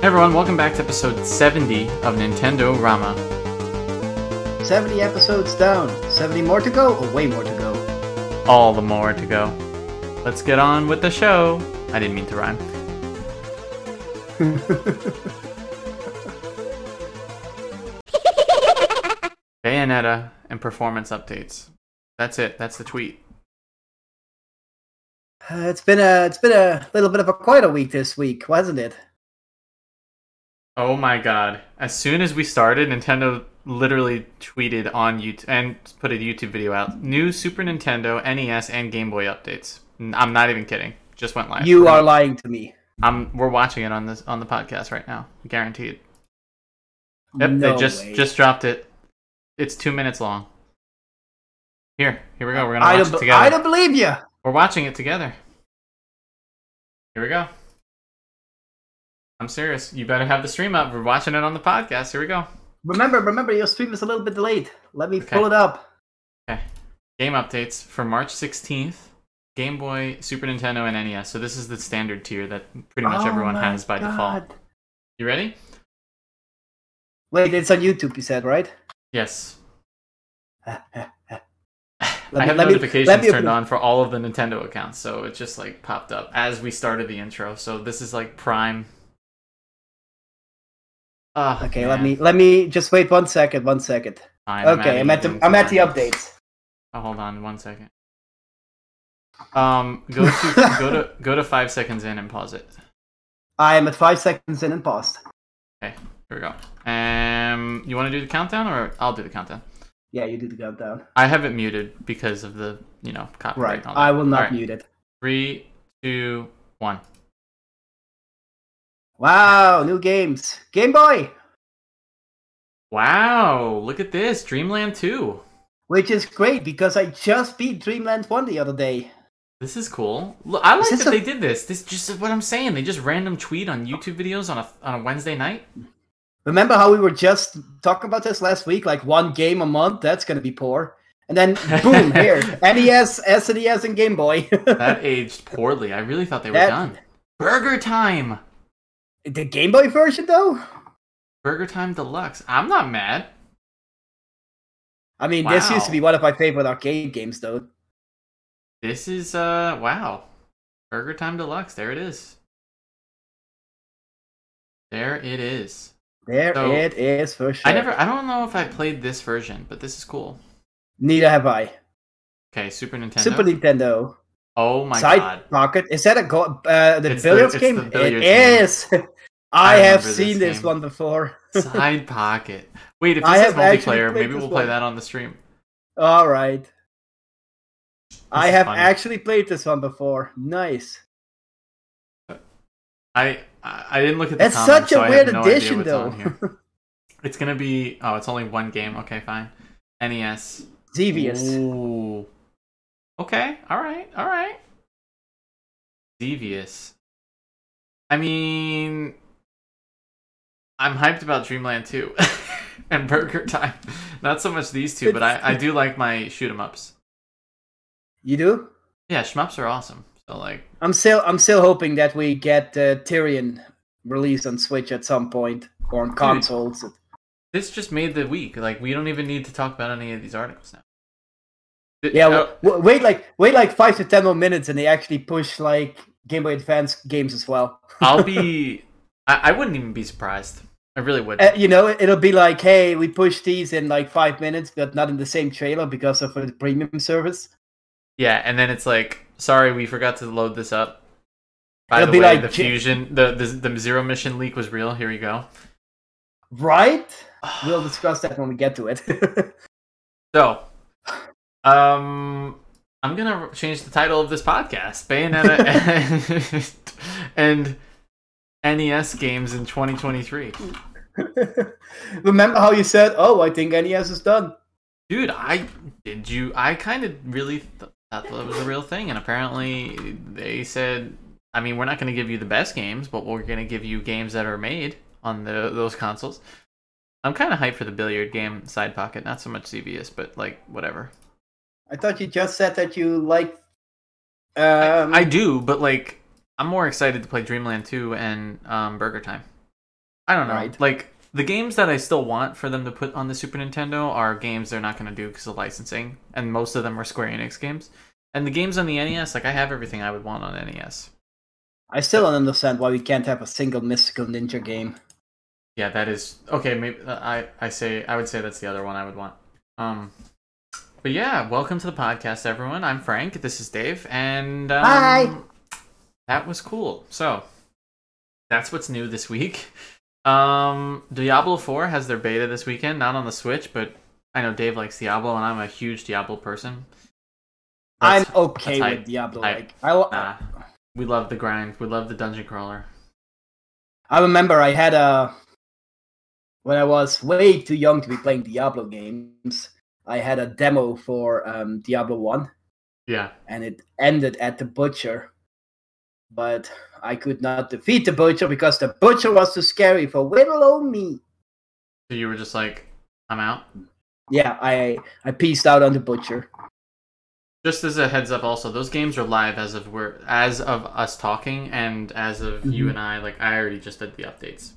Hey everyone, welcome back to episode 70 of Nintendo Rama. 70 episodes down. 70 more to go, or way more to go? All the more to go. Let's get on with the show. I didn't mean to rhyme. Bayonetta and performance updates. That's it. That's the tweet. Uh, it's been a it's been a little bit of a quite a week this week, wasn't it? Oh my god. As soon as we started, Nintendo literally tweeted on YouTube and put a YouTube video out. New Super Nintendo, NES, and Game Boy updates. I'm not even kidding. Just went live. You We're are lying to me. I'm we're watching it on this on the podcast right now. Guaranteed. Yep, no they just way. just dropped it. It's two minutes long. Here, here we go. We're gonna watch don't, it together. I don't believe you. We're watching it together. Here we go. I'm serious. You better have the stream up. We're watching it on the podcast. Here we go. Remember, remember, your stream is a little bit delayed. Let me Okay. pull it up. Okay. Game updates for March 16th. Game Boy, Super Nintendo, and NES. So this is the standard tier that pretty much Oh everyone has by default. You ready? Wait, it's on YouTube. You said right? Yes. Let I me- have let me- notifications let me turned on for all of the Nintendo accounts, so it just like popped up as we started the intro. So this is like prime. Ah, Okay, let me let me just wait one second. One second. Fine, I'm Okay, I'm at the I'm at the updates. Oh, hold on one second. Um, go to go to go to five seconds in and pause it. I am at five seconds in and paused. Okay, here we go. Um, you want to do the countdown, or I'll do the countdown? Yeah, you do the countdown. I have it muted because of the you know copyright. Right. and all that. I will not Alright, mute it. Three, two, one. Wow, new games. Game Boy, Wow! Look at this, Dreamland Two. which is great because I just beat Dreamland 1 the other day. This is cool. Look, I like that a- they did this. This just is what I'm saying. They just random tweet on YouTube videos on a on a Wednesday night. Remember how we were just talking about this last week? Like one game a month, that's going to be poor. And then boom, here, NES, SNES, and Game Boy. That aged poorly. I really thought they were That- done. Burger Time. The Game Boy version, though? Burger Time Deluxe. I'm not mad. I mean, this used to be one of my favorite arcade games, though. This is uh wow. Burger Time Deluxe. There it is. There it is. There So, it is for sure. I never. I don't know if I played this version, but this is cool. Neither have I. Okay, Super Nintendo. Super Nintendo. oh my Side god. Pocket. Is that a go- uh, the It's the- billiards it's game? the billiards it game. is. I I, have remember this seen this one before. Side Pocket. Wait, if I this is multiplayer, maybe we'll play that on the stream. All right. I have funny. actually played this one before. Nice. I I didn't look at the That's comments, such a so weird no addition, though. It's gonna be. Oh, it's only one game. Okay, fine. NES. Devious. Ooh. Okay. All right. All right. Devious. I mean, I'm hyped about Dreamland 2 and Burger Time. Not so much these two, but I, I do like my shoot 'em ups. You do? Yeah, shmups are awesome. So like, I'm still I'm still hoping that we get uh, Tyrian released on Switch at some point or on consoles. this just made the week. Like, we don't even need to talk about any of these articles now. Yeah, oh, w- w- wait like wait like five to ten more minutes, and they actually push like Game Boy Advance games as well. I'll be. I, I wouldn't even be surprised. I really would. Uh, you know, it'll be like, hey, we pushed these in like five minutes, but not in the same trailer because of the premium service. Yeah, and then it's like, sorry, we forgot to load this up. By It'll the be way, like the fusion, the, the the zero mission leak was real. Here you go. Right? We'll discuss that when we get to it. So, um, I'm gonna change the title of this podcast: Bayonetta and, and NES games in 2023. Remember how you said, "Oh, I think NES is done." Dude, I did you? I kind of really th- thought that was a real thing, and apparently they said, I mean, we're not going to give you the best games, but we're going to give you games that are made on the those consoles. I'm kind of hyped for the billiard game side pocket, not so much CVS, but like whatever. I thought you just said that you like. Um, I do, but like I'm more excited to play Dreamland 2 and um, Burger Time. I don't know. Right. Like the games that I still want for them to put on the Super Nintendo are games they're not going to do because of licensing, and most of them are Square Enix games. And the games on the NES, like I have everything I would want on NES. I still don't understand why we can't have a single mystical ninja game. Yeah, that is okay. Maybe uh, I I say I would say that's the other one I would want. Um, but yeah, welcome to the podcast, everyone. I'm Frank. This is Dave, and um, Hi. That was cool. So that's what's new this week. Um, Diablo 4 has their beta this weekend, not on the Switch, but I know Dave likes Diablo, and I'm a huge Diablo person. I'm okay that's with Diablo. I- like I, Nah, we love the grind. We love the dungeon crawler. I remember I had a when I was way too young to be playing Diablo games. I had a demo for um, Diablo One, Yeah. and it ended at the butcher. But I could not defeat the butcher because the butcher was too scary for little old me. So you were just like, I'm out. Yeah, I I pieced out on the butcher. Just as a heads up, also those games are live as of we're as of us talking, and as of you Mhm. and I. Like I already just did the updates.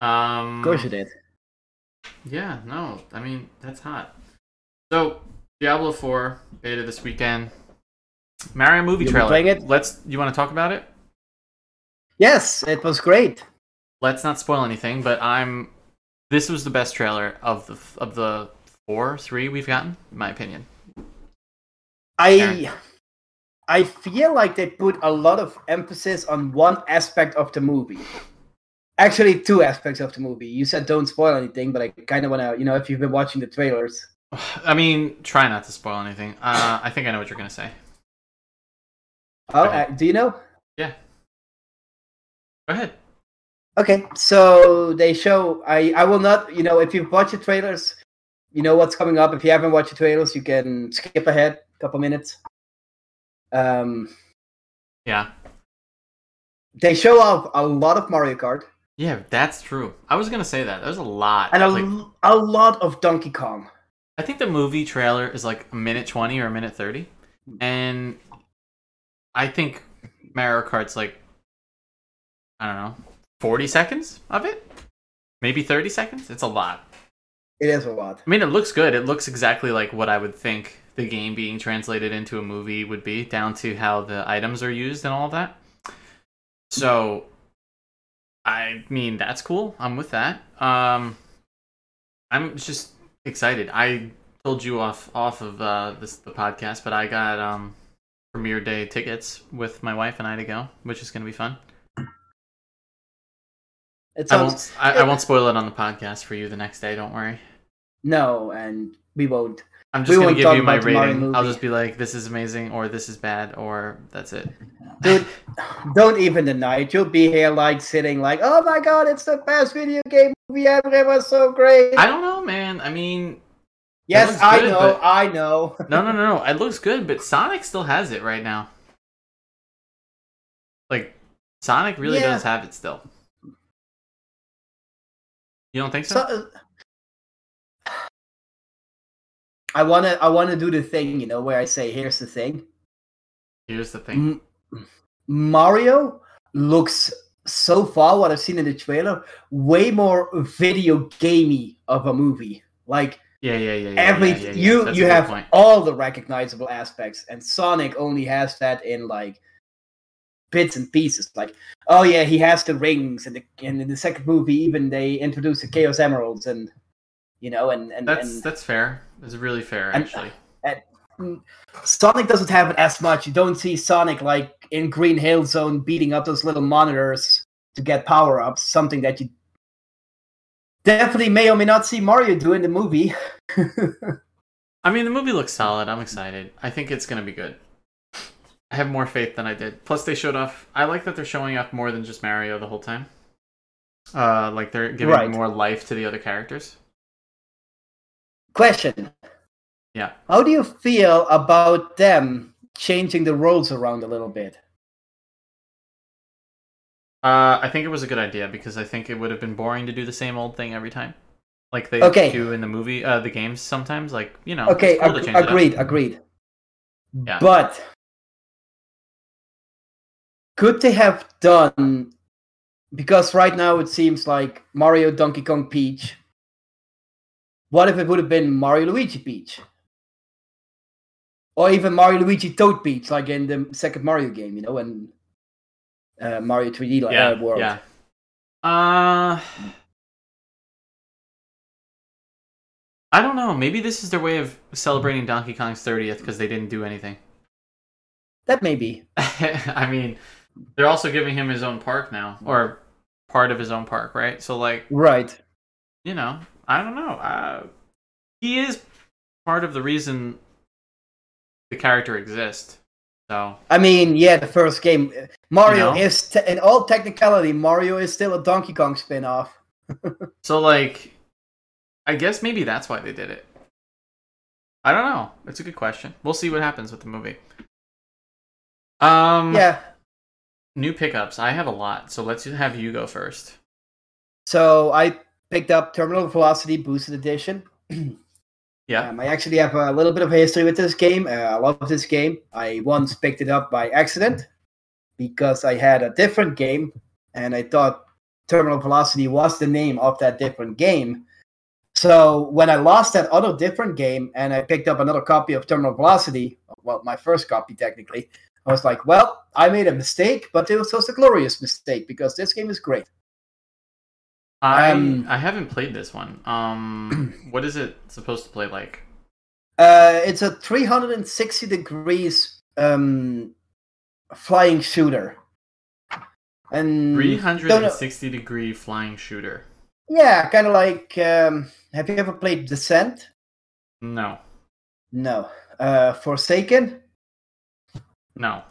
Um, Of course you did. Yeah, no, I mean that's hot. So Diablo Four beta this weekend. Mario movie You'll trailer. playing it? Let's. You want to talk about it? Yes, it was great. Let's not spoil anything, but I'm. This was the best trailer of the of the four, three we've gotten, in my opinion. I Karen. I feel like they put a lot of emphasis on one aspect of the movie. Actually, two aspects of the movie. You said don't spoil anything, but I kind of want to, you know, if you've been watching the trailers. I mean, try not to spoil anything. Uh, I think I know what you're gonna say. Oh, uh, do you know? Yeah. Go ahead. Okay, so they show. I I will not. You know, if you've watched the trailers, you know what's coming up. If you haven't watched the trailers, you can skip ahead a couple minutes. Um, Yeah, they show off a lot of Mario Kart yeah, that's true. I was gonna say that. There's a lot. and a, like, a lot of Donkey Kong. I think the movie trailer is like a minute 20 or a minute 30. And I think Mario Kart's like, I don't know, 40 seconds of it? Maybe 30 seconds? It's a lot. It is a lot. I mean, it looks good. It looks exactly like what I would think the game being translated into a movie would be, down to how the items are used and all of that. So, I mean, that's cool. I'm with that. Um, I'm just excited. I told you off off of uh, this the podcast, but I got um, premiere day tickets with my wife and I to go, which is going to be fun. It I won't I, I won't spoil it on the podcast for you the next day. Don't worry. no, and we won't. I'm We just gonna won't give you my rating. I'll just be like, this is amazing, or this is bad, or that's it. Dude, don't even deny it. You'll be here like sitting like, oh my god, it's the best video game movie ever. It was so great. I don't know, man. I mean, yes, I good, know, but- I know. no, no, no, no. It looks good, but Sonic still has it right now. Like, Sonic really Yeah. does have it still. You don't think so? So, uh, I wanna, I wanna do the thing, you know, where I say, "Here's the thing." Here's the thing. M- Mario looks so far what I've seen in the trailer way more video gamey of a movie. Like Yeah, yeah, yeah. yeah every yeah, yeah, you That's you have point. all the recognizable aspects, and Sonic only has that in like bits and pieces. Like, oh yeah, he has the rings, and, the, and in the second movie, even they introduce the Chaos Emeralds, and you know, and and, That's and that's fair. It's really fair, and- uh, actually. Sonic doesn't have it as much. You don't see Sonic like in Green Hill Zone beating up those little monitors to get power ups. Something that you definitely may or may not see Mario do in the movie. I mean, the movie looks solid. I'm excited. I think it's gonna be good. I have more faith than I did. Plus, they showed off. I like that they're showing off more than just Mario the whole time. Uh, like they're giving Right. more life to the other characters. Question: Yeah. How do you feel about them changing the roles around a little bit? Uh, I think it was a good idea because I think it would have been boring to do the same old thing every time, like they Okay. do in the movie, uh, the games sometimes. Like you know, Okay, cool ag- change it up. agreed, agreed. Yeah. But could they have done because right now it seems like Mario, Donkey Kong, Peach. What if it would have been Mario, Luigi, Peach? Or even Mario, Luigi, Toad, Peach, like in the second Mario game, you know, and uh, Mario 3D uh, yeah, world. yeah. Uh, I don't know. Maybe this is their way of celebrating Donkey Kong's 30th because they didn't do anything. That may be. I mean, they're also giving him his own park now, or part of his own park, right? So, like, Right. you know, I don't know. Uh, he is part of the reason the character exists. So, I mean, yeah, the first game. Mario know? is, te- in all technicality, Mario is still a Donkey Kong spin off. so like, I guess maybe that's why they did it. I don't know. It's a good question. We'll see what happens with the movie. Um, Yeah. New pickups. I have a lot, so let's have you go first. So I picked up Terminal Velocity Boosted Edition. Yeah. Um, I actually have a little bit of history with this game. Uh, I love this game. I once picked it up by accident because I had a different game and I thought Terminal Velocity was the name of that different game. So when I lost that other different game and I picked up another copy of Terminal Velocity, well, my first copy technically, I was like, well, I made a mistake, but it was also a glorious mistake because this game is great. I Um, I haven't played this one. Um, what is it supposed to play like? Uh, it's a 360 degrees um, flying shooter. And Three don't hundred know- and sixty degree flying shooter. Yeah, kind of like. Um, have you ever played Descent? No, No. Uh, Forsaken? no.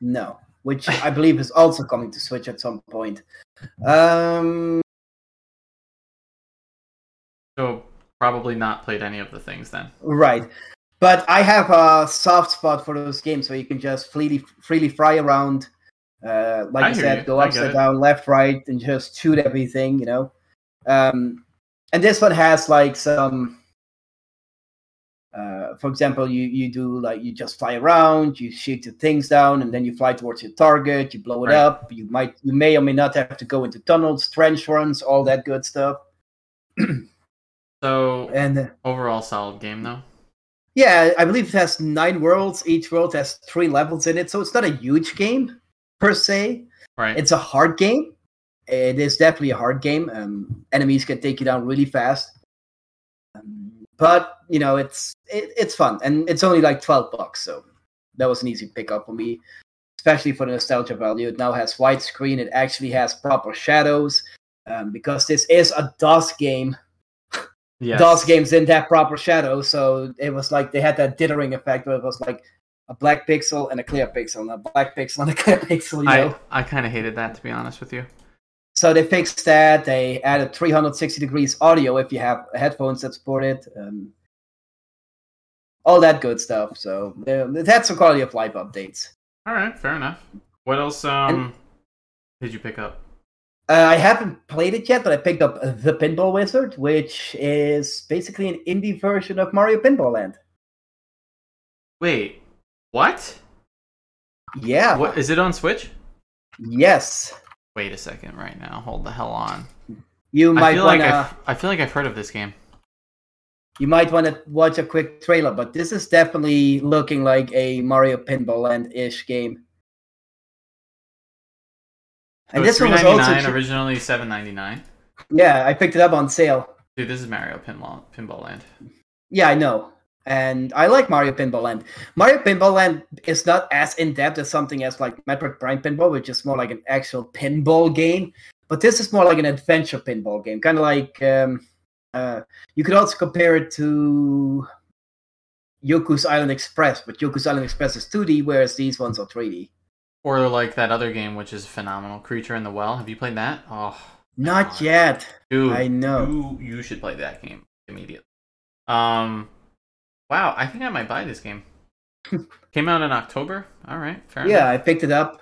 No. Which I believe is also coming to Switch at some point. Um, So probably not played any of the things then. right. But I have a soft spot for those games where you can just freely freely fly around. Uh, like I hear said, you. go upside down, left, right, and just shoot everything. You know. Um, and this one has like some. Uh, for example, you you do like you just fly around, you shoot the things down, and then you fly towards your target. You blow it Right. up. You might you may or may not have to go into tunnels, trench runs, all that good stuff. So And overall solid game though. Yeah, I believe it has nine worlds. Each world has three levels in it, so it's not a huge game per se. Right. It's a hard game. It is definitely a hard game. Um, enemies can take you down really fast, um, but you know it's it, it's fun and it's only like twelve bucks, so that was an easy pickup for me, especially for the nostalgia value. It now has widescreen. It actually has proper shadows um, because this is a DOS game. Yes. DOS games didn't have proper shadow, so it was like they had that dithering effect where it was like a black pixel and a clear pixel, and a black pixel and a clear pixel, you know. I I kind of hated that to be honest with you. So they fixed that. They added 360 degrees audio if you have headphones that support it. Um, all that good stuff. So uh, it had some quality of life updates. All right, fair enough. What else um did you pick up? Uh, I haven't played it yet, but I picked up The Pinball Wizard, which is basically an indie version of Mario Pinball Land. Wait, what? Yeah. What is it on Switch? Yes. Wait a second, right now. Hold the hell on. You I might feel wanna. like I've, I feel like I've heard of this game. you might want to watch a quick trailer, but this is definitely looking like a Mario Pinball Land ish game. And this one was 399 also, originally 799. yeah, I picked it up on sale. Dude, this is Mario Pinball Pinball Land. Yeah, I know, and I like Mario Pinball Land. Mario Pinball Land is not as in depth as something as like Metroid Prime Pinball, which is more like an actual pinball game. But this is more like an adventure pinball game, kind of like um, uh, you could also compare it to Yoku's Island Express, but Yoku's Island Express is 2D, whereas these ones are 3D. Or like that other game, which is phenomenal, Creature in the Well. Have you played that? Oh, Not God. yet. dude, I know. You you should play that game immediately. Um, wow, I think I might buy this game. Came out in October. All right, fair enough. Yeah, enough. I picked it up.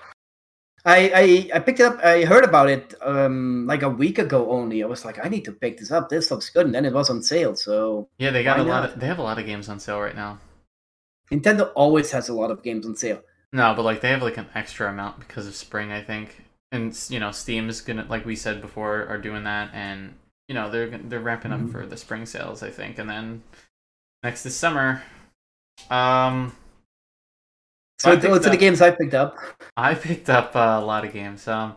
I, I I picked it up. I heard about it um like a week ago only. I was like, I need to pick this up. This looks good, and then it was on sale. So Yeah, they got a lot. Of, they have a lot of games on sale right now. Nintendo always has a lot of games on sale. No, but like they have like an extra amount because of spring, I think. and you know, Steam is gonna, like we said before, are doing that, and you know, they're they're ramping up Mhm. for the spring sales, I think, and then next this summer. Um, So those are the games I picked up. I picked up uh, a lot of games. Um,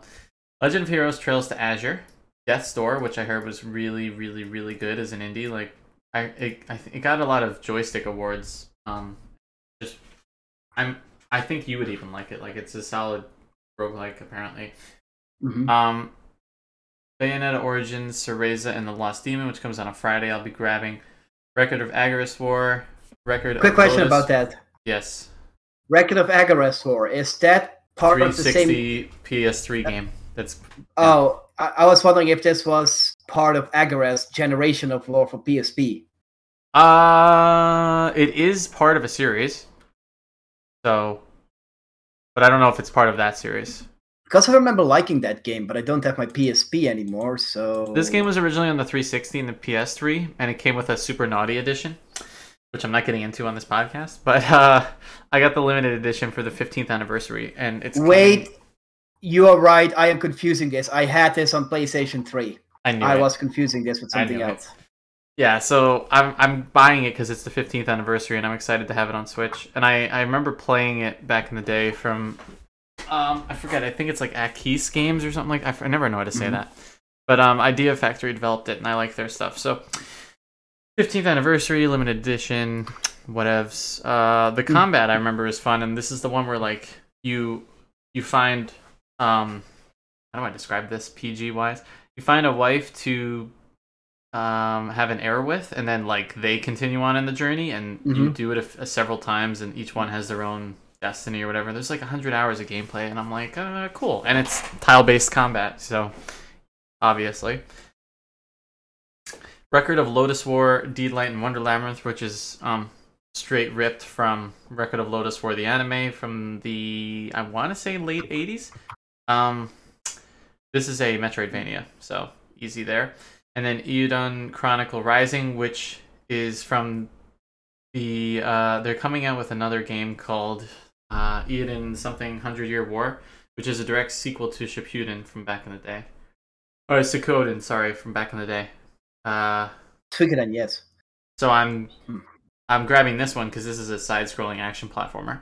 Legend of Heroes: Trails to Azure, Death's Door, which I heard was really, really, really good as an indie. Like, I it, I th- it got a lot of joystick awards. Um, just I'm I think you would even like it. Like, it's a solid roguelike apparently. Mhm. Um, Bayonetta Origins, Cereza, and the Lost Demon, which comes on a Friday. I'll be grabbing. Record of Agarest War. Record. Quick question Lodoss- about that. Yes. Record of Agarest War is that part of the same? PS3 game. That's Oh, I, I was wondering if this was part of Agarest Generation of War for PSP. Uh, it is part of a series. So, but I don't know if it's part of that series. Because I remember liking that game, but I don't have my PSP anymore, so This game was originally on the 360 and the PS3, and it came with a Super Naughty edition, which I'm not getting into on this podcast. But uh, I got the limited edition for the 15th anniversary, and it's Wait, coming- you are right. I am confusing this. I had this on PlayStation 3. I knew I it. was confusing this with I something knew it. Yeah, so I'm I'm buying it because it's the 15th anniversary, and I'm excited to have it on Switch. And I I remember playing it back in the day from, um I forget I think it's like Aksys Games or something like I, f- I never know how to say Mhm. that, but um Idea Factory developed it, and I like their stuff. So 15th anniversary, limited edition, whatevs. Uh, the combat I remember is fun, and this is the one where like you you find um how do I describe this PG wise? You find a wife to um have an heir with and then like they continue on in the journey and you Mhm. do it a, a several times and each one has their own destiny or whatever. There's like 100 hours of gameplay and i'm like uh cool. And it's tile based combat so obviously. Record of Lodoss War deed light and wonder labyrinth which is um straight ripped from record of Lodoss War the anime from the i want to say late 80s um this is a metroidvania so easy there and then Eiyuden Chronicle Rising, which is from the uh, they're coming out with another game called uh, Eiyuden something Hundred Year War, which is a direct sequel to Shippuden from back in the day, or Suikoden, sorry, from back in the day. Uh, Suikoden, yes. so I'm Hmm. I'm grabbing this one because this is a side-scrolling action platformer,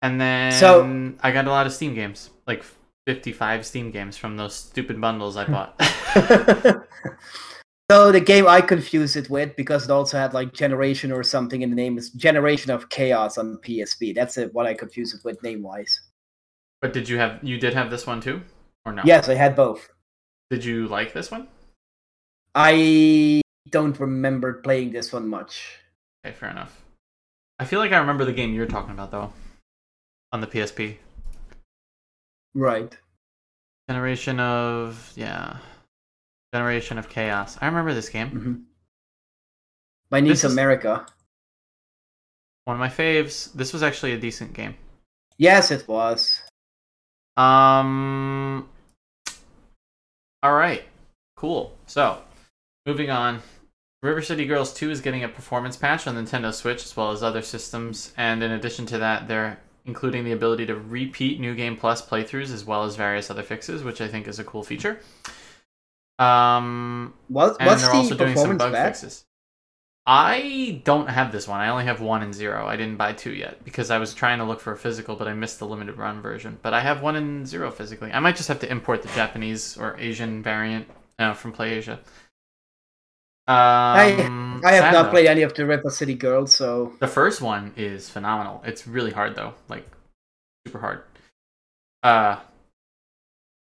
and then So- I got a lot of Steam games, like 55 Steam games from those stupid bundles I bought. so the game I confused it with because it also had like Generation or something in the name is Generation of Chaos on PSP. That's it, what I confused it with name wise. But did you have you did have this one too, or no? Yes, I had both. Did you like this one? I don't remember playing this one much. Okay, fair enough. I feel like I remember the game you're talking about though, on the PSP. Right. Generation of yeah, Generation of Chaos. I remember this game. hmm My niece This is- America. One of my faves. This was actually a decent game. Yes, it was. Um. All right. Cool. So, moving on. River City Girls 2 is getting a performance patch on Nintendo Switch as well as other systems, and in addition to that, they're including the ability to repeat New Game Plus playthroughs as well as various other fixes, which I think is a cool feature. Um, what's they're the also doing some performance bug back? fixes. I don't have this one. I only have one and zero. I didn't buy two yet because I was trying to look for a physical, but I missed the limited run version. But I have one and zero physically. I might just have to import the Japanese or Asian variant uh, from PlayAsia. Um, I have not though. played any of the River City Girls, so The first one is phenomenal. It's really hard though, like super hard. Uh,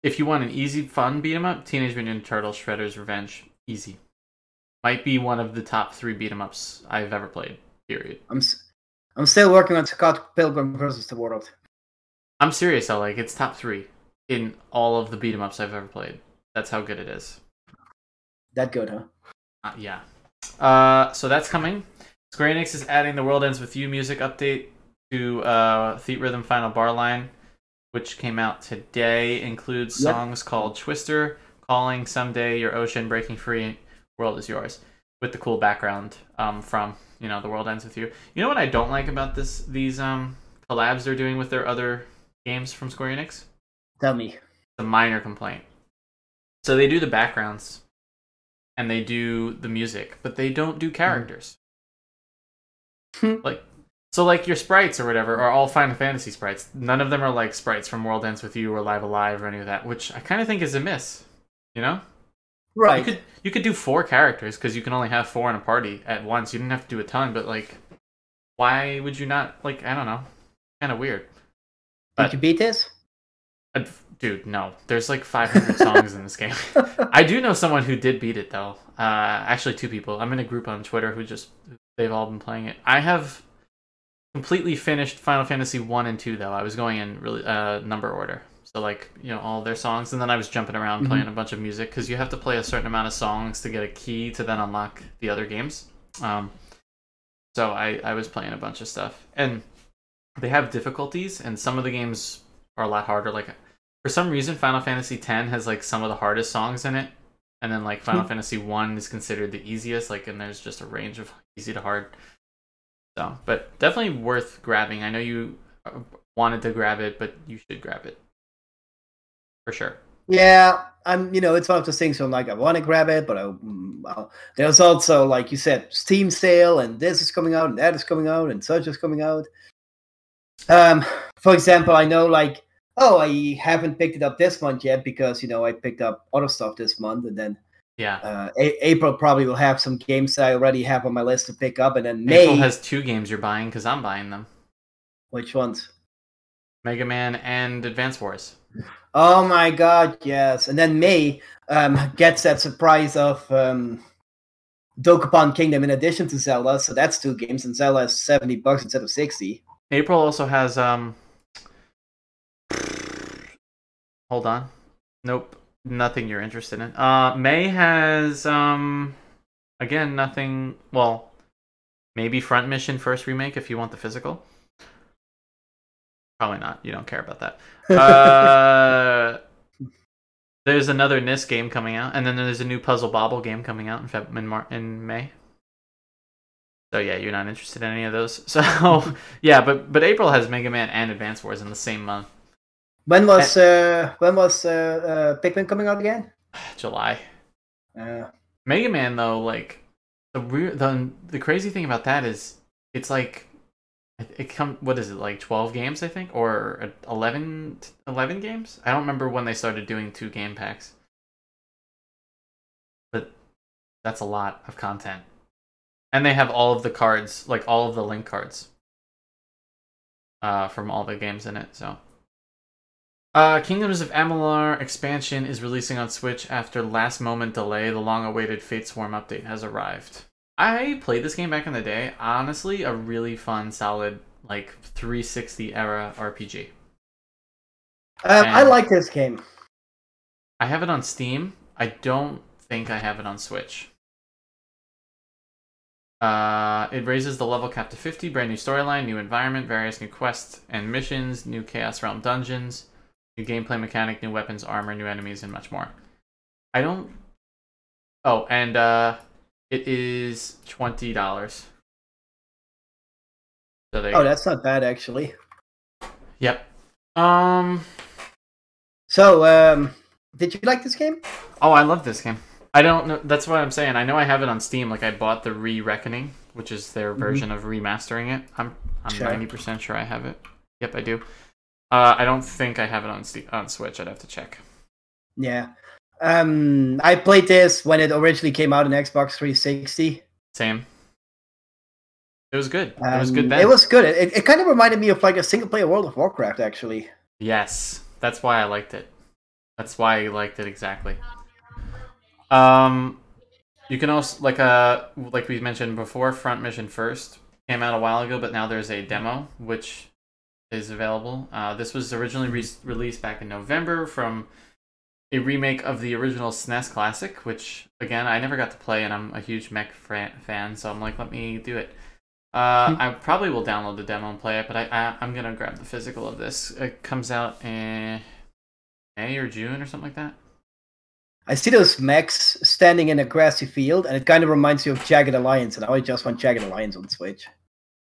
if you want an easy, fun beat 'em up, Teenage Mutant Ninja Turtles: Shredder's Revenge, easy. Might be one of the top three beat 'em ups I've ever played. Period. I'm s- I'm still working on Scott Pilgrim versus the World. I'm serious though. Like it's top three in all of the beat 'em ups I've ever played. That's how good it is. That good, huh? Uh, yeah. Uh, so that's coming. Square Enix is adding the World Ends with You music update to uh, Theatrhythm Final Bar Line, which came out today. Includes Yep. songs called Twister, Calling, Someday, Your Ocean, Breaking Free, World is Yours, with the cool background um, from you know The World Ends with You. You know what I don't like about this these um collabs they're doing with their other games from Square Enix? Tell me. a minor complaint. So they do the backgrounds and they do the music, but they don't do characters. Hmm. like so like your sprites or whatever are all Final Fantasy sprites. None of them are like sprites from World Ends with You or Live A Live or any of that, which I kind of think is a miss. You know? Right. You could you could do four characters because you can only have four in a party at once. You didn't have to do a ton, but like, why would you not? Like, I don't know, kind of weird. Did you beat this? Uh, Dude, no. There's like 500 songs in this game. I do know someone who did beat it though. Uh, actually, two people. I'm in a group on Twitter who just they've all been playing it. I have completely finished Final Fantasy one and two though. I was going in really uh, number order. So like you know all their songs, and then I was jumping around Mhm. playing a bunch of music because you have to play a certain amount of songs to get a key to then unlock the other games. Um, so I I was playing a bunch of stuff, and they have difficulties, and some of the games are a lot harder. Like for some reason, Final Fantasy X has like some of the hardest songs in it, and then like Final Hmm. Fantasy One is considered the easiest. Like, and there's just a range of easy to hard. So, but definitely worth grabbing. I know you uh, wanted to grab it, but you should grab it for sure. Yeah, I'm. You know, it's one of those things. Where I'm like, I want to grab it, but I, mm, well, there's also, like you said, Steam sale, and this is coming out, and that is coming out, and such is coming out. Um, for example, I know, like, oh, I haven't picked it up this month yet because you know I picked up other stuff this month, and then Yeah. uh, a- April probably will have some games that I already have on my list to pick up, and then May, April has two games you're buying because I'm buying them: which ones? Mega Man and Advance Wars. Oh my god, yes. And then May um, gets that surprise of um, Dokapon Kingdom in addition to Zelda, so that's two games, and Zelda is 70 bucks instead of 60. April also has um. Hold on. Nope. Nothing you're interested in. Uh, May has um, again nothing. Well, maybe Front Mission First Remake if you want the physical. Probably not. You don't care about that. Uh, there's another NIS game coming out, and then there's a new Puzzle Bobble game coming out in Feb- in, Mar- in May. So yeah, you're not interested in any of those. So yeah, but but April has Mega Man and Advance Wars in the same month, When was uh, when was uh, uh, Pikmin coming out again? July. Uh, Mega Man though, like the weird the the crazy thing about that is it's like it, it come what is it like 12 games I think or 11 11 games? I don't remember when they started doing two game packs. But that's a lot of content. And they have all of the cards, like all of the link cards. Uh from all the games in it, so uh, Kingdoms of Amalur expansion is releasing on Switch after last moment delay. The long awaited Fatesworn update has arrived. I played this game back in the day. Honestly, a really fun, solid, like 360 era RPG. um, I like this game. I have it on Steam. I don't think I have it on Switch. Uh, it raises the level cap to 50, brand new storyline, new environment, various new quests and missions, new Chaos Realm dungeons, new gameplay mechanic, new weapons, armor, new enemies, and much more. I don't. Oh, and uh, it is twenty dollars. So Oh, go. that's not bad actually. Yep. Um. So, um, did you like this game? Oh, I love this game. I don't know. That's what I'm saying. I know I have it on Steam. Like I bought the Re Reckoning, which is their Mhm. version of remastering it. I'm I'm Sure. ninety percent sure I have it. Yep, I do. Uh, I don't think I have it on on Switch. I'd have to check. Yeah. Um, I played this when it originally came out on Xbox 360. Same. It was good. it was Um, good then. It was good. It, it kind of reminded me of like a single player World of Warcraft, actually. Yes, that's why I liked it. That's why I liked it exactly. Um, you can also like uh like we mentioned before, Front Mission First came out a while ago, but now there's a demo which is available. Uh, this was originally re- released back in November from a remake of the original SNES Classic, which again I never got to play, and I'm a huge mech fan, so I'm like, let me do it. Uh, I probably will download the demo and play it, but I, I I'm gonna grab the physical of this. It comes out in May or June or something like that. I see those mechs standing in a grassy field, and it kind of reminds me of Jagged Alliance, and I just want Jagged Alliance on Switch.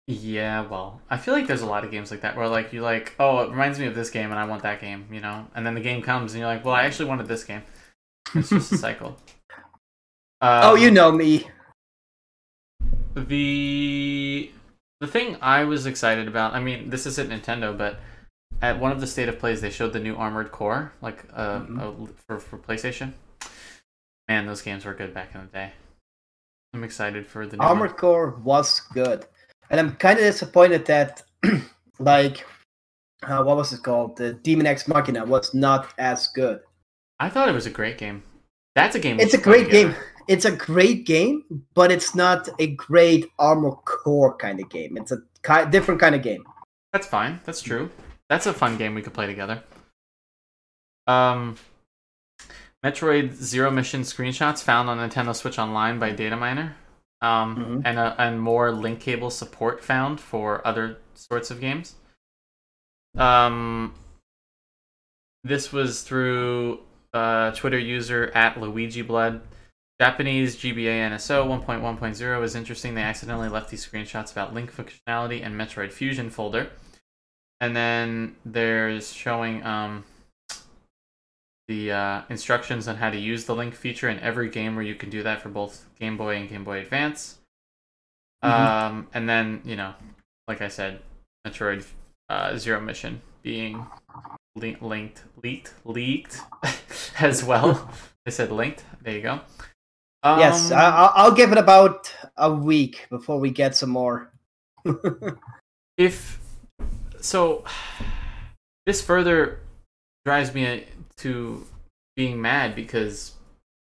Yeah, well, I feel like there's a lot of games like that where like you're like, oh, it reminds me of this game and I want that game, you know, and then the game comes and you're like, well, I actually wanted this game. It's just a cycle. Um, oh, you know me. the the thing I was excited about. I mean, this isn't Nintendo, but at one of the state of plays, they showed the new Armored Core, like uh, Mhm. uh, for for PlayStation. Man, those games were good back in the day. I'm excited for the new one. Armored Core was good, and I'm kind of disappointed that, like, uh, what was it called? The Demon X Machina was not as good. I thought it was a great game. That's a game. It's a great game. It's a great game, but it's not a great Armor Core kind of game. It's a ki- different kind of game. That's fine. That's true. That's a fun game we could play together. Um, Metroid Zero Mission screenshots found on Nintendo Switch Online by Dataminer. Um, Mhm. and uh, and more link cable support found for other sorts of games. Um, this was through uh, Twitter user at Luigi Blood. Japanese GBA NSO 1.1.0 is interesting. They accidentally left these screenshots about link functionality and Metroid Fusion folder. And then there's showing um, the uh, instructions on how to use the link feature in every game where you can do that for both Game Boy and Game Boy Advance. Mhm. Um, and then, you know, like I said, Metroid uh, Zero Mission being link- linked, leaked, leaked as well. I said linked. There you go. Um, yes, I- I'll, I'll give it about a week before we get some more. if so this further drives me to being mad because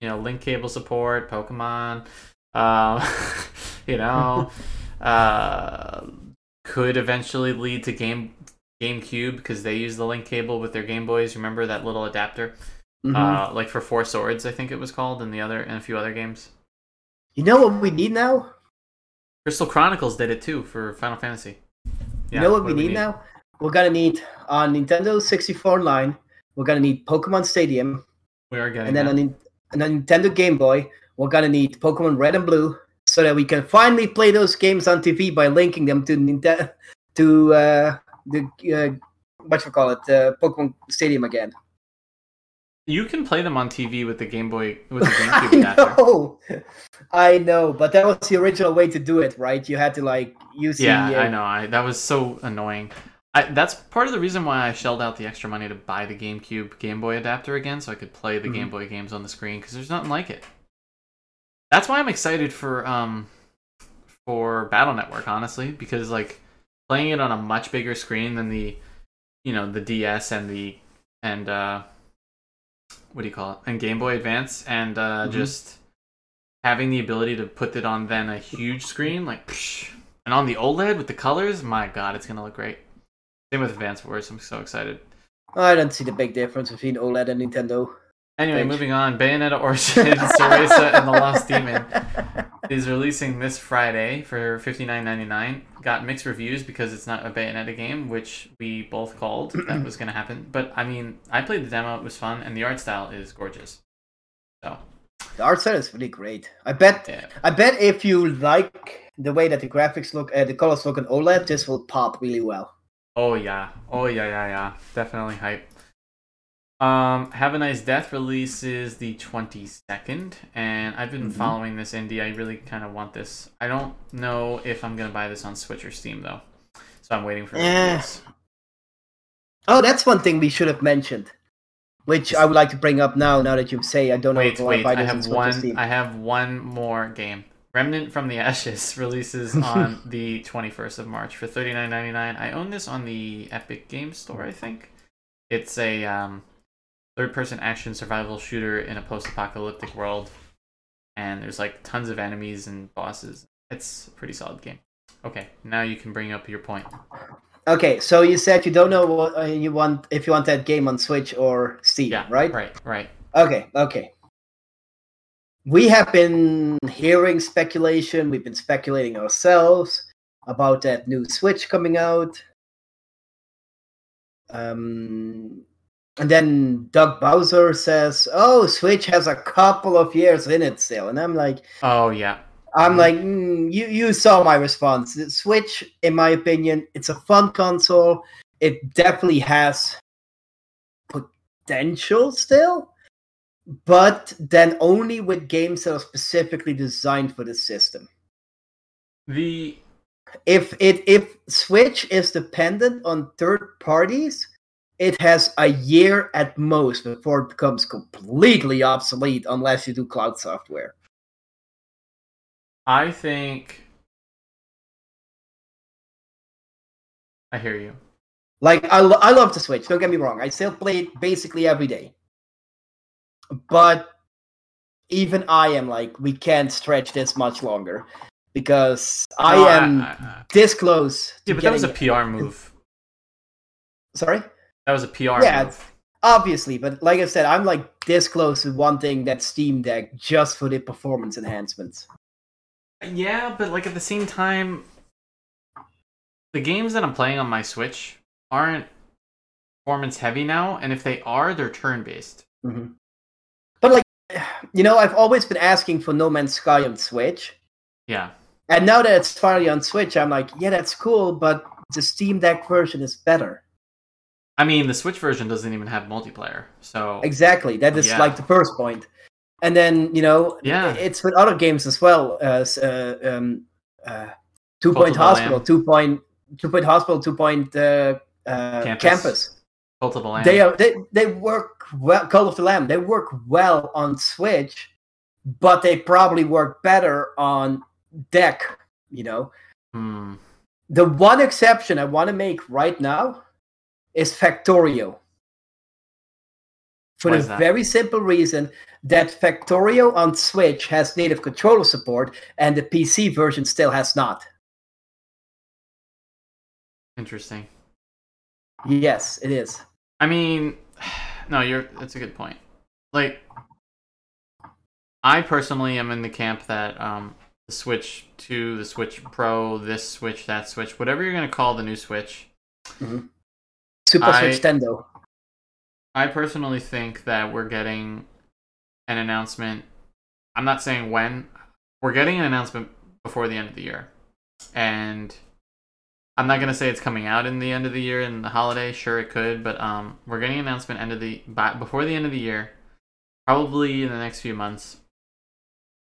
you know link cable support pokemon uh, you know uh, could eventually lead to game gamecube because they use the link cable with their game boys remember that little adapter Mhm. uh, like for four swords i think it was called and the other and a few other games you know what we need now? crystal chronicles did it too for final fantasy you know what, do we need, now? We're gonna need on Nintendo 64 Online. We're gonna need Pokemon Stadium, we are getting and then that. on, Nin- on Nintendo Game Boy, we're gonna need Pokemon Red and Blue, so that we can finally play those games on TV by linking them to Nintendo to uh, the uh, what you call it, uh, Pokemon Stadium again. You can play them on TV with the Game Boy with the I GameCube adapter. I know, but that was the original way to do it, right? You had to like use Yeah, the, uh, I know. I that was so annoying. I, that's part of the reason why I shelled out the extra money to buy the GameCube Game Boy adapter again, so I could play the Mhm. Game Boy games on the screen. Because there's nothing like it. That's why I'm excited for um for Battle Network, honestly, because like playing it on a much bigger screen than the you know the DS and the and uh what do you call it and Game Boy Advance and uh Mhm. just having the ability to put it on then a huge screen like psh, and on the OLED with the colors, my god, it's gonna look great. Same with Advance Wars, I'm so excited. I don't see the big difference between OLED and Nintendo. Anyway, Thanks. moving on. Bayonetta Origins, Cereza, and the Lost Demon is releasing this Friday for fifty nine ninety nine. Got mixed reviews because it's not a Bayonetta game, which we both called that was going to happen. But I mean, I played the demo; it was fun, and the art style is gorgeous. So The art style is really great. I bet. yeah, I bet if you like the way that the graphics look, uh, the colors look on OLED, this will pop really well. Oh yeah, oh yeah, yeah, yeah, definitely hype. Um, Have a Nice Death releases the twenty second, and I've been Mhm. following this indie. I really kind of want this. I don't know if I'm gonna buy this on Switch or Steam though, so I'm waiting for Eh. Oh, that's one thing we should have mentioned, which I would like to bring up now. Now that you say I don't know Wait, if wait. buy I this on have Switch or one. I have one more game. Remnant from the Ashes releases on the 21st of March for $39.99. I own this on the Epic Game Store. I think it's a um, third-person action survival shooter in a post-apocalyptic world, and there's like tons of enemies and bosses. It's a pretty solid game. Okay, now you can bring up your point. Okay, so you said you don't know what uh, you want if you want that game on Switch or Steam, Yeah, right? right, right. Okay, okay. We have been hearing speculation. We've been speculating ourselves about that new Switch coming out. Um, and then Doug Bowser says, "Oh, Switch has a couple of years in it still," and I'm like, Oh yeah, I'm like, mm, you you saw my response. The Switch, in my opinion, it's a fun console. It definitely has potential still, but then only with games that are specifically designed for the system. The If it if Switch is dependent on third parties, it has a year at most before it becomes completely obsolete unless you do cloud software. I think I hear you. Like I, lo- I love the Switch. Don't get me wrong. I still play it basically every day. But even I am like, we can't stretch this much longer because I am I- I- this close. to yeah, but that was a PR move. Sorry. That was a PR Yeah, move. Obviously, but like I said, I'm like this close to wanting that Steam Deck just for the performance enhancements. Yeah, but like at the same time, the games that I'm playing on my Switch aren't performance heavy now, and if they are, they're turn based. Like, mm-hmm. You know, I've always been asking for No Man's Sky on Switch, Yeah. and now that it's finally on Switch, I'm like, yeah, that's cool, but the Steam Deck version is better. I mean, the Switch version doesn't even have multiplayer, so Exactly. That is Yeah. like the first point. And then, you know, Yeah. it's with other games as well as uh, um, uh, Two Point Hospital. Two Point, Two Point Hospital, Two Point uh, uh, Campus. Campus. Cult of the Lamb. They are they they work well. Cult of the Lamb. They work well on Switch, but they probably work better on Deck. You know, Hmm. the one exception I want to make right now is Factorio. For Why the very simple reason that Factorio on Switch has native controller support and the PC version still has not. Interesting. Yes, it is. I mean, no, you're. That's a good point. Like, I personally am in the camp that um, the Switch Two, the Switch Pro, this Switch, that Switch, whatever you're gonna call the new Switch. Super I- Switch Tendo. I personally think that we're getting an announcement. I'm not saying when. We're getting an announcement before the end of the year, and I'm not gonna say it's coming out in the end of the year in the holiday. Sure, it could, but um, we're getting an announcement end of the by, before the end of the year, probably in the next few months,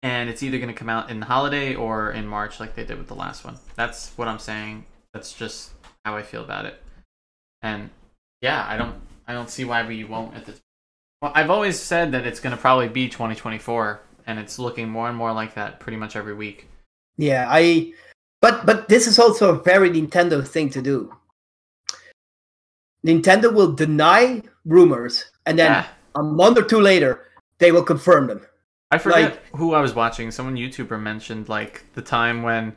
and it's either gonna come out in the holiday or in March, like they did with the last one. That's what I'm saying. That's just how I feel about it, and yeah, I don't I don't see why we won't at this. Well, I've always said that it's to probably be 2024, and it's looking more and more like that pretty much every week. Yeah, I. But but this is also a very Nintendo thing to do. Nintendo will deny rumors, and then Yeah. a month or two later, they will confirm them. I forget like- who I was watching. Someone YouTuber mentioned like the time when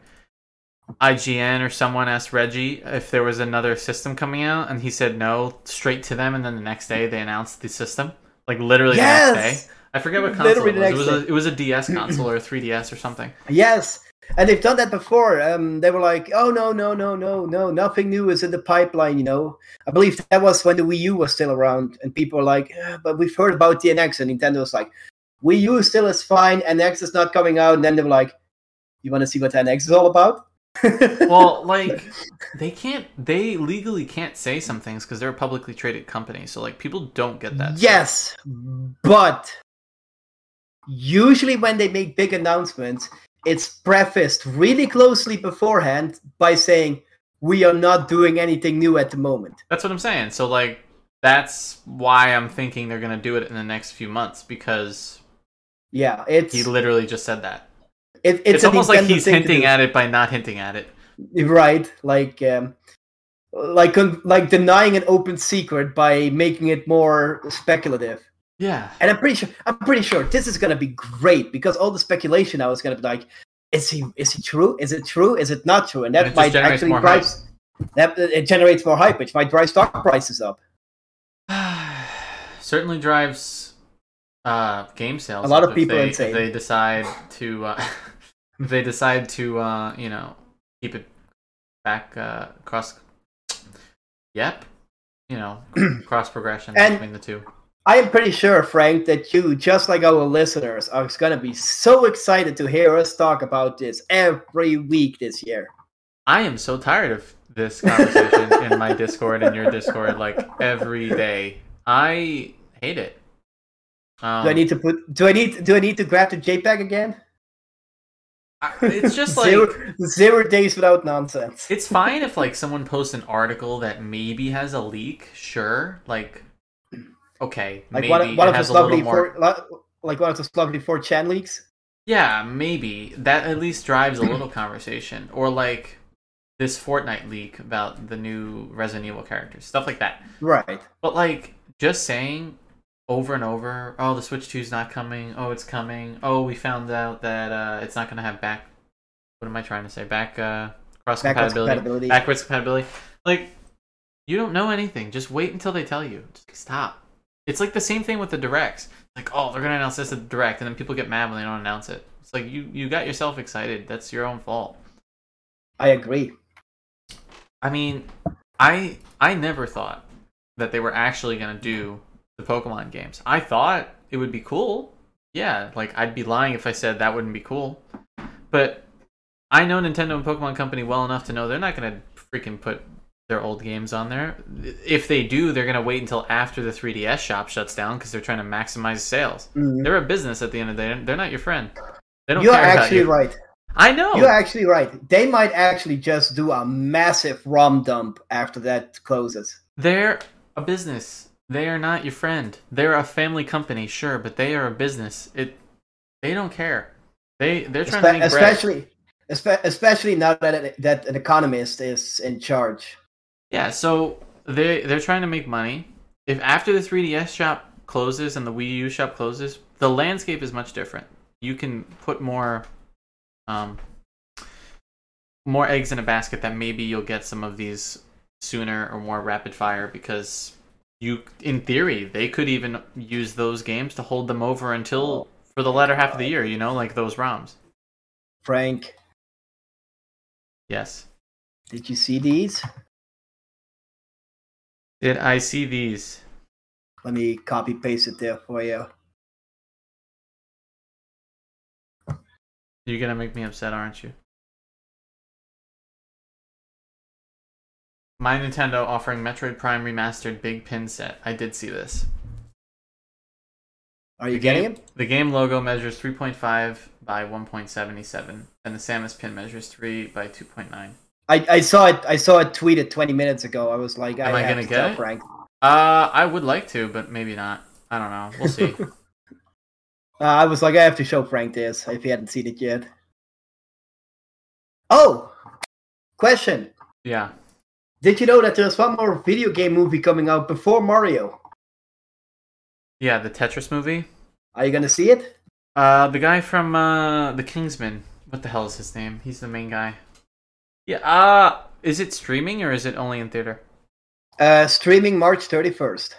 IGN or someone asked Reggie if there was another system coming out, and he said no, straight to them, and then the next day they announced the system. Like literally the next day. I forget what console it was. It was, a, it was a DS console or a 3DS or something. yes, and they've done that before. Um, they were like, "Oh no, no, no, no, no, nothing new is in the pipeline." You know, I believe that was when the Wii U was still around, and people were like, "Yeah, "But we've heard about the NX," and Nintendo was like, "Wii U still is fine, NX is not coming out." And then they were like, "You want to see what NX is all about?" well, like they can't, they legally can't say some things because they're a publicly traded company. So like people don't get that. stuff. Yes, but usually when they make big announcements, it's prefaced really closely beforehand by saying, We are not doing anything new at the moment. that's what I'm saying. So like that's why I'm thinking they're gonna do it in the next few months because Yeah, it's he literally just said that. it, It's, it's, almost like he's hinting at it by not hinting at it. right, like um, like con- like denying an open secret by making it more speculative. Yeah. And I'm pretty sure I'm pretty sure this is gonna be great because all the speculation now is gonna be like, is he is he true? Is it true? Is it not true? And that And might actually drive that it generates more hype, which might drive stock prices up. Certainly drives uh, game sales. A lot of people they, insane. They decide to, uh, they decide to, uh, you know, keep it back uh, cross. Yep. You know, cross progression And- between the two. I am pretty sure, Frank, that you, just like our listeners, are going to be so excited to hear us talk about this every week this year. I am so tired of this conversation in my Discord and your Discord like every day. I hate it. Um, do I need to put? Do I need? Do I need to grab the JPEG again? I- it's just like zero, zero days without nonsense. it's fine if like someone posts an article that maybe has a leak. Sure, like okay, like maybe one, one of has those a little lovely more. four, like one of those lovely four chan leaks. Yeah, maybe that at least drives a little conversation, or like this Fortnite leak about the new Resident Evil characters, stuff like that. Right. But like just saying over and over, oh the Switch 2 is not coming, oh it's coming, oh we found out that uh it's not gonna have back what am I trying to say? Back uh cross compatibility. compatibility. Backwards compatibility. Like you don't know anything. Just wait until they tell you. Just stop. It's like the same thing with the directs. Like, oh, they're gonna announce this at the direct, and then people get mad when they don't announce it. It's like you you got yourself excited. That's your own fault. I agree. I mean, I I never thought that they were actually gonna do the Pokemon games. I thought it would be cool. Yeah, like I'd be lying if I said that wouldn't be cool. But I know Nintendo and Pokemon Company well enough to know they're not gonna freaking put their old games on there. If they do, they're gonna wait until after the 3DS shop shuts down because they're trying to maximize sales. Mhm. They're a business at the end of the day. They're not your friend. They don't You're care about actually you. right. I know. You're actually right. They might actually just do a massive ROM dump after that closes. They're a business. They are not your friend. They're a family company, sure, but they are a business. It they don't care. They they're trying to Espe- make bread. especially, espe- especially now that it, that an economist is in charge. Yeah, so they they're trying to make money. If after the 3DS shop closes and the Wii U shop closes, the landscape is much different. You can put more um more eggs in a basket that maybe you'll get some of these sooner or more rapid fire because you in theory they could even use those games to hold them over until for the latter half of the year, you know, like those ROMs. Frank, Yes. did you see these? Did I see these? Let me copy paste it there for you. You're gonna make me upset, aren't you? My Nintendo offering Metroid Prime Remastered Big Pin Set. I did see this. Are you The getting game, it? The game logo measures 3.5 by 1.77, and the Samus pin measures 3 by 2.9. I, I saw it. I saw it tweeted 20 minutes ago. I was like, Am I, I have gonna to get it? Frank. Uh, I would like to, but maybe not. I don't know. We'll see. Uh, I was like, I have to show Frank this if he hadn't seen it yet. Oh, question. yeah. Did you know that there's one more video game movie coming out before Mario? Yeah, the Tetris movie. Are you gonna see it? Uh, the guy from uh, The Kingsman. What the hell is his name? He's the main guy. Yeah. Uh, is it streaming or is it only in theater? Uh, streaming March 31st.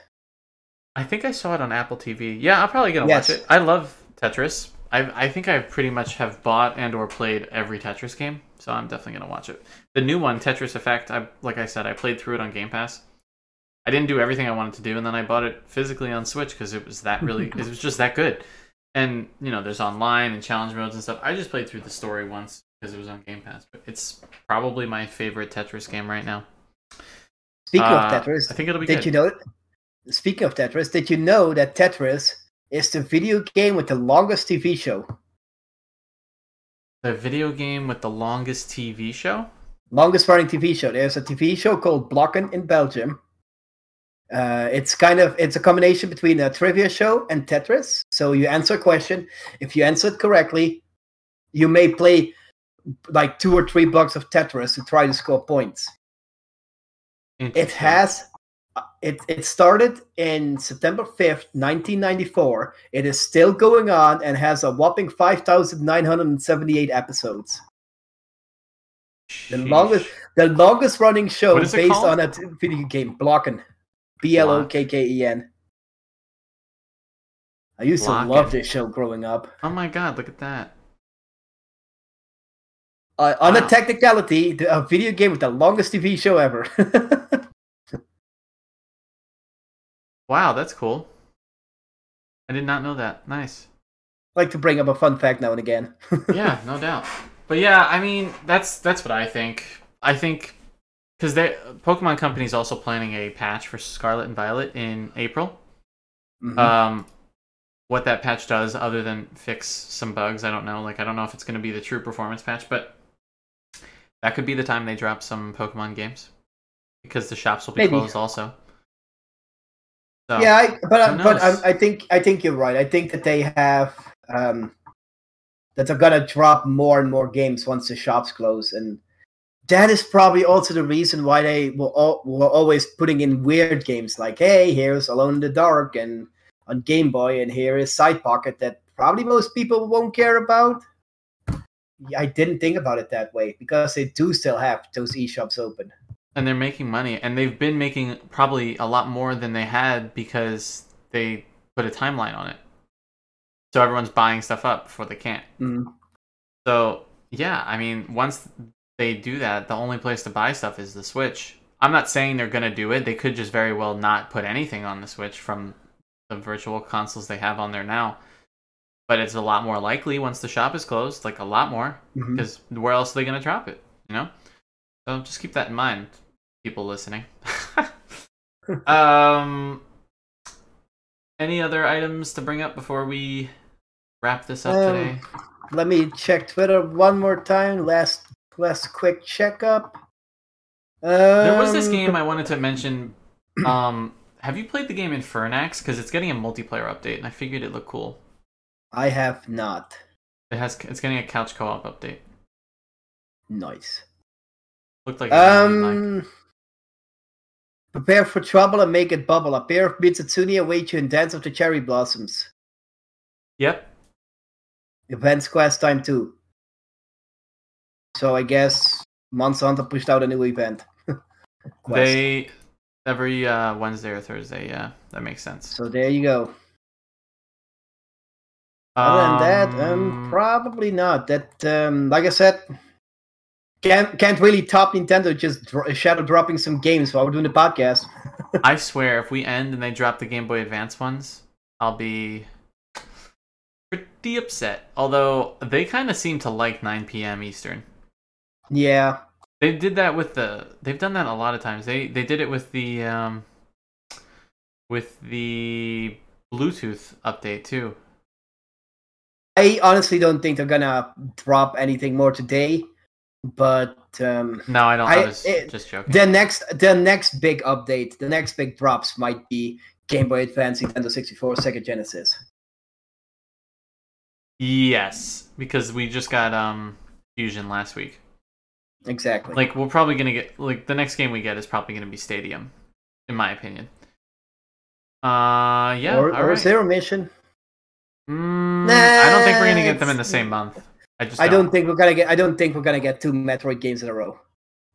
I think I saw it on Apple TV. Yeah, I'm probably gonna Yes. watch it. I love Tetris. I I think I pretty much have bought and or played every Tetris game, so I'm definitely gonna watch it. The new one, Tetris Effect. I like I said, I played through it on Game Pass. I didn't do everything I wanted to do, and then I bought it physically on Switch because it was that really it was just that good. And you know, there's online and challenge modes and stuff. I just played through the story once because it was on Game Pass, but it's probably my favorite Tetris game right now. Speaking Uh, of Tetris, I think it'll be did good. you know? Speaking of Tetris, did you know that Tetris is the video game with the longest TV show? The video game with the longest TV show. Longest running TV show. There's a TV show called Blokken in Belgium. Uh, it's kind of it's a combination between a trivia show and Tetris. So you answer a question. If you answer it correctly, you may play like two or three blocks of Tetris to try to score points. It has it it started in September 5th, 1994. It is still going on and has a whopping 5,978 episodes. The Sheesh. longest the longest running show based called? on a video game, Blokken. B L O K K E N. I used to love this show growing up. Oh my god, look at that. Uh, on Wow. a technicality, the, a video game with the longest TV show ever. Wow, that's cool. I did not know that. Nice. like to bring up a fun fact now and again. yeah, no doubt. But yeah, I mean, that's that's what I think. I think because they Pokemon Company is also planning a patch for Scarlet and Violet in April. Mhm. Um, what that patch does, other than fix some bugs, I don't know. Like, I don't know if it's going to be the true performance patch, but that could be the time they drop some Pokemon games because the shops will be Maybe. closed also. So, yeah, I, but I, but? I, I think I think you're right. I think that they have um, that they're gonna drop more and more games once the shops close, and that is probably also the reason why they were, all, were always putting in weird games like, hey, here's Alone in the Dark and on Game Boy, and here is Side Pocket that probably most people won't care about. I didn't think about it that way because they do still have those eShops open. and they're making money, and they've been making probably a lot more than they had because they put a timeline on it. So everyone's buying stuff up before they can't. Mm. So yeah, I mean, once they do that, the only place to buy stuff is the Switch. I'm not saying they're gonna do it. They could just very well not put anything on the Switch from the virtual consoles they have on there now. But it's a lot more likely once the shop is closed, like a lot more, because where else are they gonna drop it? You know. So just keep that in mind, people listening. um, any other items to bring up before we wrap this up Um, today? Let me check Twitter one more time. Last last quick checkup. Um, There was this game I wanted to mention. Um, have you played the game Infernax? Because it's getting a multiplayer update, and I figured it looked cool. I have not. It has, it's getting a couch co-op update. Nice. Looked like. it was really nice. Um. Prepare for trouble and make it bubble. A pair of Mizutsune await you in Dance of the Cherry Blossoms. Yep. Events quest time two. So I guess Monster Hunter pushed out a new event. They every uh, Wednesday or Thursday. Yeah, that makes sense. So there you go. Other than that, um, probably not. That, um, like I said, can't can't really top Nintendo just dro- shadow dropping some games while we're doing the podcast. I swear, if we end and they drop the Game Boy Advance ones, I'll be pretty upset. Although they kind of seem to like 9 p.m. Eastern. Yeah, They did that with the. They've done that a lot of times. They they did it with the um, with the Bluetooth update too. I honestly don't think they're gonna drop anything more today. But um, No, I don't. I, I- was it- just joking. the next the next big update, the next big drops might be Game Boy Advance, Nintendo 64, Sega Genesis. yes, because we just got um Fusion last week. Exactly. Like we're probably gonna get like the next game we get is probably gonna be Stadium, in my opinion. Uh, yeah. or, or right. Zero Mission. Mm, I don't think we're gonna get them in the same month. I just I don't think we're gonna get. I don't think we're gonna get two Metroid games in a row.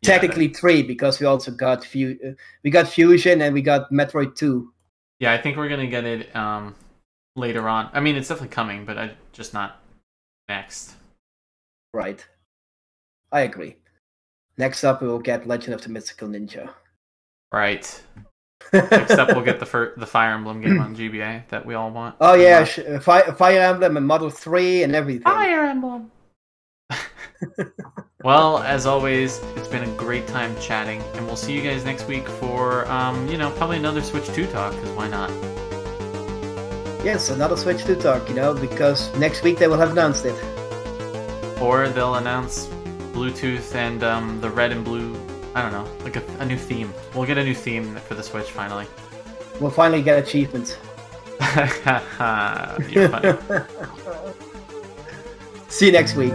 Yeah, Technically three because we also got Fu- uh, we got Fusion and we got Metroid Two. Yeah, I think we're gonna get it um later on. I mean, it's definitely coming, but I just not next. Right. I agree. Next up, we will get Legend of the Mystical Ninja. Right. Next up, we'll get the fir- the Fire Emblem game on GBA that we all want. Oh yeah, sh- uh, Fire, Fire Emblem and Model Three and everything. Fire Emblem. well, as always, it's been a great time chatting, and we'll see you guys next week for um, you know, probably another Switch 2 talk, because why not? Yes, another Switch to talk. You know, because next week they will have announced it. Or they'll announce Bluetooth and um, the red and blue. I don't know, like a, a new theme. We'll get a new theme for the Switch finally. We'll finally get achievements. See you next week.